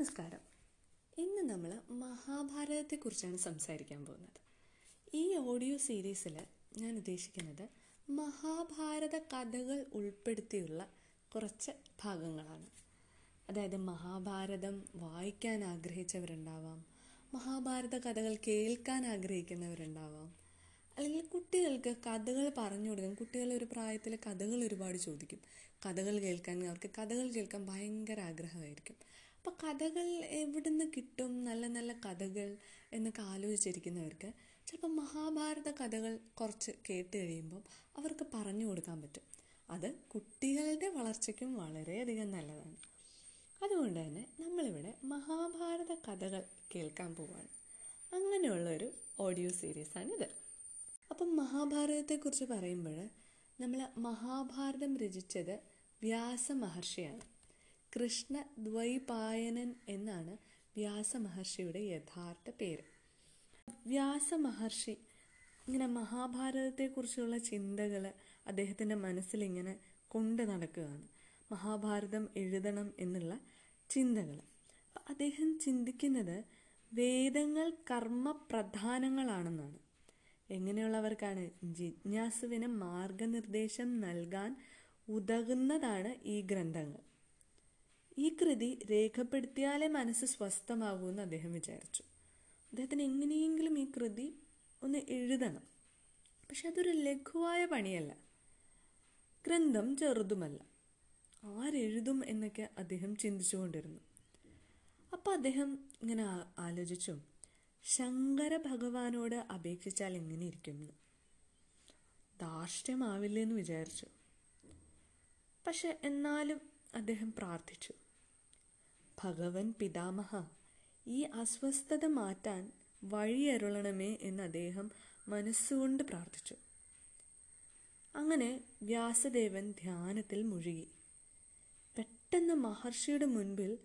നമസ്കാരം. ഇന്ന് നമ്മൾ മഹാഭാരതത്തെക്കുറിച്ചാണ് സംസാരിക്കാൻ പോകുന്നത്. ഈ ഓഡിയോ സീരീസിൽ ഞാൻ ഉദ്ദേശിക്കുന്നത് മഹാഭാരത കഥകൾ ഉൾപ്പെടുത്തിയുള്ള കുറച്ച് ഭാഗങ്ങളാണ്. അതായത് മഹാഭാരതം വായിക്കാൻ ആഗ്രഹിച്ചവരുണ്ടാവാം മഹാഭാരത കഥകൾ കേൾക്കാൻ ആഗ്രഹിക്കുന്നവരുണ്ടാവാം അല്ലെങ്കിൽ കുട്ടികൾക്ക് കഥകൾ പറഞ്ഞു കൊടുക്കാൻ കുട്ടികൾ ഒരു പ്രായത്തിൽ കഥകൾ ഒരുപാട് ചോദിക്കും. കഥകൾ കേൾക്കാൻ അവർക്ക് കഥകൾ കേൾക്കാൻ ഭയങ്കര ആഗ്രഹമായിരിക്കും. അപ്പോൾ കഥകൾ എവിടുന്ന് കിട്ടും? നല്ല നല്ല കഥകൾ എന്നൊക്കെ ആലോചിച്ചിരിക്കുന്നവർക്ക് ചിലപ്പോൾ മഹാഭാരത കഥകൾ കുറച്ച് കേട്ട് കഴിയുമ്പം അവർക്ക് പറഞ്ഞു കൊടുക്കാൻ പറ്റും. അത് കുട്ടികളുടെ വളർച്ചയ്ക്കും വളരെയധികം നല്ലതാണ്. അതുകൊണ്ട് തന്നെ നമ്മളിവിടെ മഹാഭാരത കഥകൾ കേൾക്കാൻ പോവാണ്. അങ്ങനെയുള്ള ഒരു ഓഡിയോ ഇത് അപ്പം മഹാഭാരതത്തെക്കുറിച്ച് പറയുമ്പോൾ നമ്മൾ മഹാഭാരതം രചിച്ചത് വ്യാസ മഹർഷിയാണ് കൃഷ്ണ ദ്വൈപായനൻ എന്നാണ് വ്യാസ മഹർഷിയുടെ യഥാർത്ഥ പേര്. വ്യാസ മഹർഷി ഇങ്ങനെ മഹാഭാരതത്തെക്കുറിച്ചുള്ള ചിന്തകൾ അദ്ദേഹത്തിന്റെ മനസ്സിലിങ്ങനെ കൊണ്ടു നടക്കുകയാണ്. മഹാഭാരതം എഴുതണം എന്നുള്ള ചിന്തകൾ അദ്ദേഹം ചിന്തിക്കുന്നത് വേദങ്ങൾ കർമ്മ പ്രധാനങ്ങളാണെന്നാണ് എങ്ങനെയുള്ളവർക്കാണ് ജിജ്ഞാസുവിന് മാർഗനിർദ്ദേശം നൽകാൻ ഉതകുന്നതാണ് ഈ ഗ്രന്ഥങ്ങൾ. ഈ കൃതി രേഖപ്പെടുത്തിയാലേ മനസ്സ് സ്വസ്ഥമാകൂ എന്ന് അദ്ദേഹം വിചാരിച്ചു. അദ്ദേഹത്തിന് എങ്ങനെയെങ്കിലും ഈ കൃതി ഒന്ന് എഴുതണം. പക്ഷെ അതൊരു ലഘുവായ പണിയല്ല. ഗ്രന്ഥം ചെറുതുമല്ല. ആരെഴുതും എന്നൊക്കെ അദ്ദേഹം ചിന്തിച്ചുകൊണ്ടിരുന്നു. അപ്പോൾ അദ്ദേഹം ഇങ്ങനെ ആലോചിച്ചു. ശങ്കര ഭഗവാനോട് അപേക്ഷിച്ചാൽ എങ്ങനെ ഇരിക്കുമെന്ന്. ധാർഷ്ട്യമാവില്ലെന്ന് വിചാരിച്ചു. പക്ഷെ എന്നാലും അദ്ദേഹം പ്രാർത്ഥിച്ചു. ഭഗവൻ പിതാമഹ. ഈ അസ്വസ്ഥത മാറ്റാൻ വഴിയരുളണമേ എന്ന് അദ്ദേഹം മനസ്സുകൊണ്ട് പ്രാർത്ഥിച്ചു. അങ്ങനെ വ്യാസദേവൻ ധ്യാനത്തിൽ മുഴുകി. പെട്ടെന്ന് മഹർഷിയുടെ മുൻപിൽ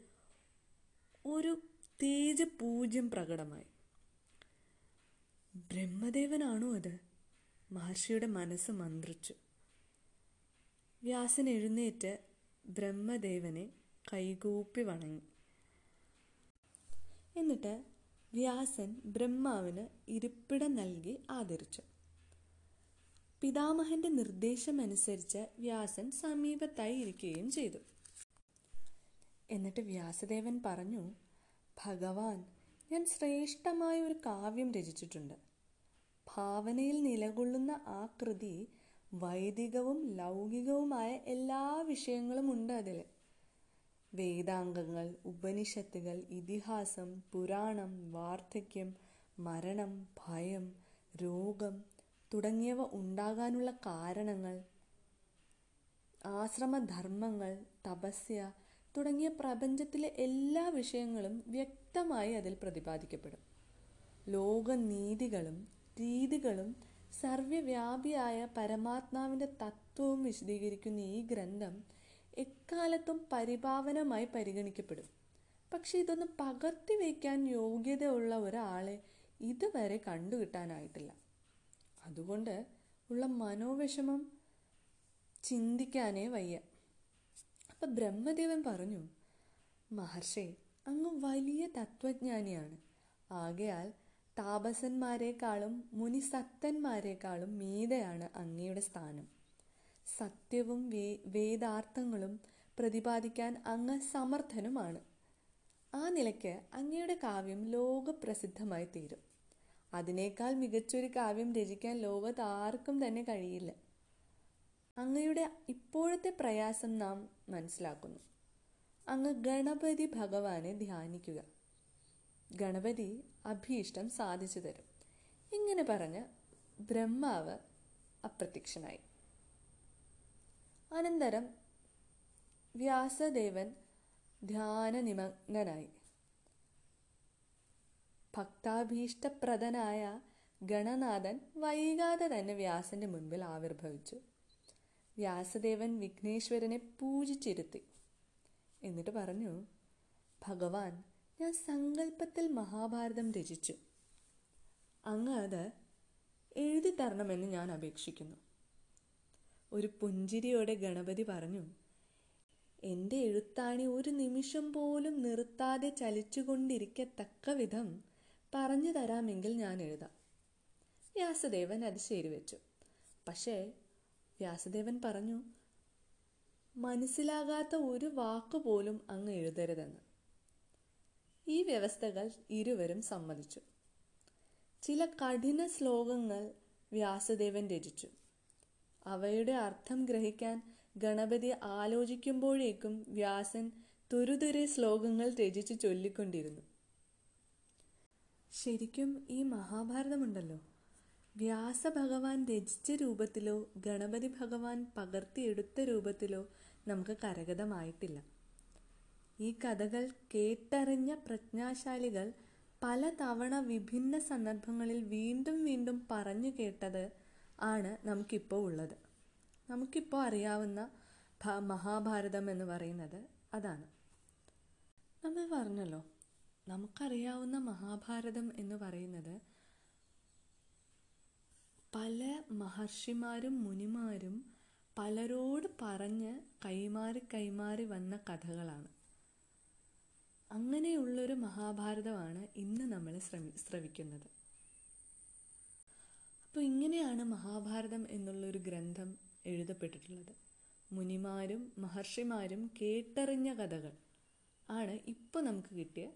ഒരു തേജപൂജ്യം പ്രകടമായി. ബ്രഹ്മദേവനാണോ അത്? മഹർഷിയുടെ മനസ്സ് മന്ത്രിച്ചു. വ്യാസൻ എഴുന്നേറ്റ് ബ്രഹ്മദേവനെ കൈകൂപ്പി വണങ്ങി. എന്നിട്ട് വ്യാസൻ ബ്രഹ്മാവിന് ഇരിപ്പിടം നൽകി ആദരിച്ചു. പിതാമഹന്റെ നിർദ്ദേശമനുസരിച്ച് വ്യാസൻ സമീപത്തായി ഇരിക്കുകയും ചെയ്തു. എന്നിട്ട് വ്യാസദേവൻ പറഞ്ഞു ഭഗവാൻ ഞാൻ ശ്രേഷ്ഠമായ ഒരു കാവ്യം രചിച്ചിട്ടുണ്ട്. ഭാവനയിൽ നിലകൊള്ളുന്ന ആ കൃതി വൈദികവും ലൗകികവുമായ എല്ലാ വിഷയങ്ങളും ഉണ്ട് അതിൽ വേദാംഗങ്ങൾ ഉപനിഷത്തുകൾ ഇതിഹാസം പുരാണം വാർദ്ധക്യം മരണം ഭയം രോഗം തുടങ്ങിയവ ഉണ്ടാകാനുള്ള കാരണങ്ങൾ ആശ്രമധർമ്മങ്ങൾ തപസ്യ തുടങ്ങിയ പ്രപഞ്ചത്തിലെ എല്ലാ വിഷയങ്ങളും വ്യക്തമായി അതിൽ പ്രതിപാദിക്കപ്പെടും. ലോകനീതികളും രീതികളും സർവവ്യാപിയായ പരമാത്മാവിന്റെ തത്വവും വിശദീകരിക്കുന്ന ഈ ഗ്രന്ഥം എക്കാലത്തും പരിഭാവനമായി പരിഗണിക്കപ്പെടും. പക്ഷെ ഇതൊന്ന് പകർത്തി വയ്ക്കാൻ യോഗ്യതയുള്ള ഒരാളെ ഇതുവരെ കണ്ടുകിട്ടാനായിട്ടില്ല. അതുകൊണ്ട് ഉള്ള മനോവിഷമം ചിന്തിക്കാനേ വയ്യ. അപ്പം ബ്രഹ്മദേവൻ പറഞ്ഞു മഹർഷി അങ്ങ് വലിയ തത്വജ്ഞാനിയാണ്. ആകയാൽ താപസന്മാരെക്കാളും മുനിസത്തന്മാരെക്കാളും മീതയാണ് അങ്ങയുടെ സ്ഥാനം. സത്യവും വേ വേദാർത്ഥങ്ങളും പ്രതിപാദിക്കാൻ അങ്ങ് സമർത്ഥനുമാണ്. ആ നിലയ്ക്ക് അങ്ങയുടെ കാവ്യം ലോകപ്രസിദ്ധമായി തീരും. അതിനേക്കാൾ മികച്ചൊരു കാവ്യം രചിക്കാൻ ലോകത്ത് ആർക്കും തന്നെ കഴിയില്ല. അങ്ങയുടെ ഇപ്പോഴത്തെ പ്രയാസം നാം മനസ്സിലാക്കുന്നു. അങ്ങ് ഗണപതി ഭഗവാനെ ധ്യാനിക്കുക. ഗണപതി അഭീഷ്ടം സാധിച്ചു തരും. ഇങ്ങനെ പറഞ്ഞ് ബ്രഹ്മാവ് അപ്രത്യക്ഷനായി. അനന്തരം വ്യാസദേവൻ ധ്യാനനിമഗ്നനായി. ഭക്താഭീഷ്ടപ്രദനായ ഗണനാഥൻ വൈകാതെ തന്നെ വ്യാസന്റെ മുൻപിൽ ആവിർഭവിച്ചു. വ്യാസദേവൻ വിഘ്നേശ്വരനെ പൂജിച്ചിരുത്തി. എന്നിട്ട് പറഞ്ഞു ഭഗവാൻ ഞാൻ സങ്കല്പത്തിൽ മഹാഭാരതം രചിച്ചു. അങ്ങ് അത് എഴുതി തരണമെന്ന് ഞാൻ അപേക്ഷിക്കുന്നു. ഒരു പുഞ്ചിരിയോടെ ഗണപതി പറഞ്ഞു എന്റെ എഴുത്താണി ഒരു നിമിഷം പോലും നിർത്താതെ ചലിച്ചുകൊണ്ടിരിക്കത്തക്ക വിധം പറഞ്ഞു തരാമെങ്കിൽ ഞാൻ എഴുതാം. വ്യാസദേവൻ അത് ശരിവെച്ചു പക്ഷേ വ്യാസദേവൻ പറഞ്ഞു മനസ്സിലാകാത്ത ഒരു വാക്ക് പോലും അങ്ങ് എഴുതരുതെന്ന്. ഈ വ്യവസ്ഥകൾ ഇരുവരും സമ്മതിച്ചു. ചില കഠിന ശ്ലോകങ്ങൾ വ്യാസദേവൻ രചിച്ചു. അവയുടെ അർത്ഥം ഗ്രഹിക്കാൻ ഗണപതി ആലോചിക്കുമ്പോഴേക്കും വ്യാസൻ തുരുതുരെ ശ്ലോകങ്ങൾ രചിച്ചു ചൊല്ലിക്കൊണ്ടിരുന്നു. ശരിക്കും ഈ മഹാഭാരതമുണ്ടല്ലോ. വ്യാസ ഭഗവാൻ രചിച്ച രൂപത്തിലോ ഗണപതി ഭഗവാൻ പകർത്തിയെടുത്ത രൂപത്തിലോ നമുക്ക് കരഗതമായിട്ടില്ല. ഈ കഥകൾ കേട്ടറിഞ്ഞ പ്രജ്ഞാശാലികൾ പല തവണ വിഭിന്ന സന്ദർഭങ്ങളിൽ വീണ്ടും വീണ്ടും പറഞ്ഞു കേട്ടത് ആണ് നമുക്കിപ്പോൾ ഉള്ളത്. നമുക്കിപ്പോൾ അറിയാവുന്ന മഹാഭാരതം എന്ന് പറയുന്നത് അതാണ്. നമ്മൾ പറഞ്ഞല്ലോ നമുക്കറിയാവുന്ന മഹാഭാരതം എന്ന് പറയുന്നത് പല മഹർഷിമാരും മുനിമാരും പലരോട് പറഞ്ഞ് കൈമാറി കൈമാറി വന്ന കഥകളാണ്. അങ്ങനെയുള്ളൊരു മഹാഭാരതമാണ് ഇന്ന് നമ്മൾ ശ്രമി ശ്രവിക്കുന്നത്. അപ്പോൾ ഇങ്ങനെയാണ് മഹാഭാരതം എന്നുള്ളൊരു ഗ്രന്ഥം എഴുതപ്പെട്ടിട്ടുള്ളത്. മുനിമാരും മഹർഷിമാരും കേട്ടറിഞ്ഞ കഥകൾ ആണ് ഇപ്പോൾ നമുക്ക് കിട്ടിയ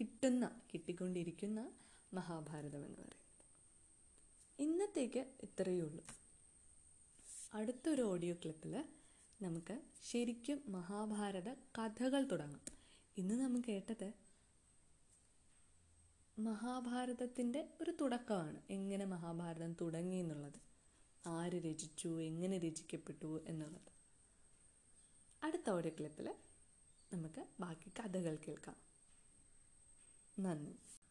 കിട്ടുന്ന കിട്ടിക്കൊണ്ടിരിക്കുന്ന മഹാഭാരതം എന്ന് പറയുന്നത്. ഇന്നത്തേക്ക് ഇത്രയേ ഉള്ളൂ. അടുത്തൊരു ഓഡിയോ ക്ലിപ്പിൽ നമുക്ക് ശരിക്കും മഹാഭാരത കഥകൾ തുടങ്ങാം. ഇന്ന് നമ്മൾ കേട്ടത് മഹാഭാരതത്തിന്റെ ഒരു തുടക്കമാണ്. എങ്ങനെ മഹാഭാരതം തുടങ്ങി എന്നുള്ളത്? ആര് രചിച്ചു? എങ്ങനെ രചിക്കപ്പെട്ടു എന്നുള്ളത്? അടുത്ത ഓഡിയോ ക്ലിപ്പിൽ നമുക്ക് ബാക്കി കഥകൾ കേൾക്കാം. നന്ദി.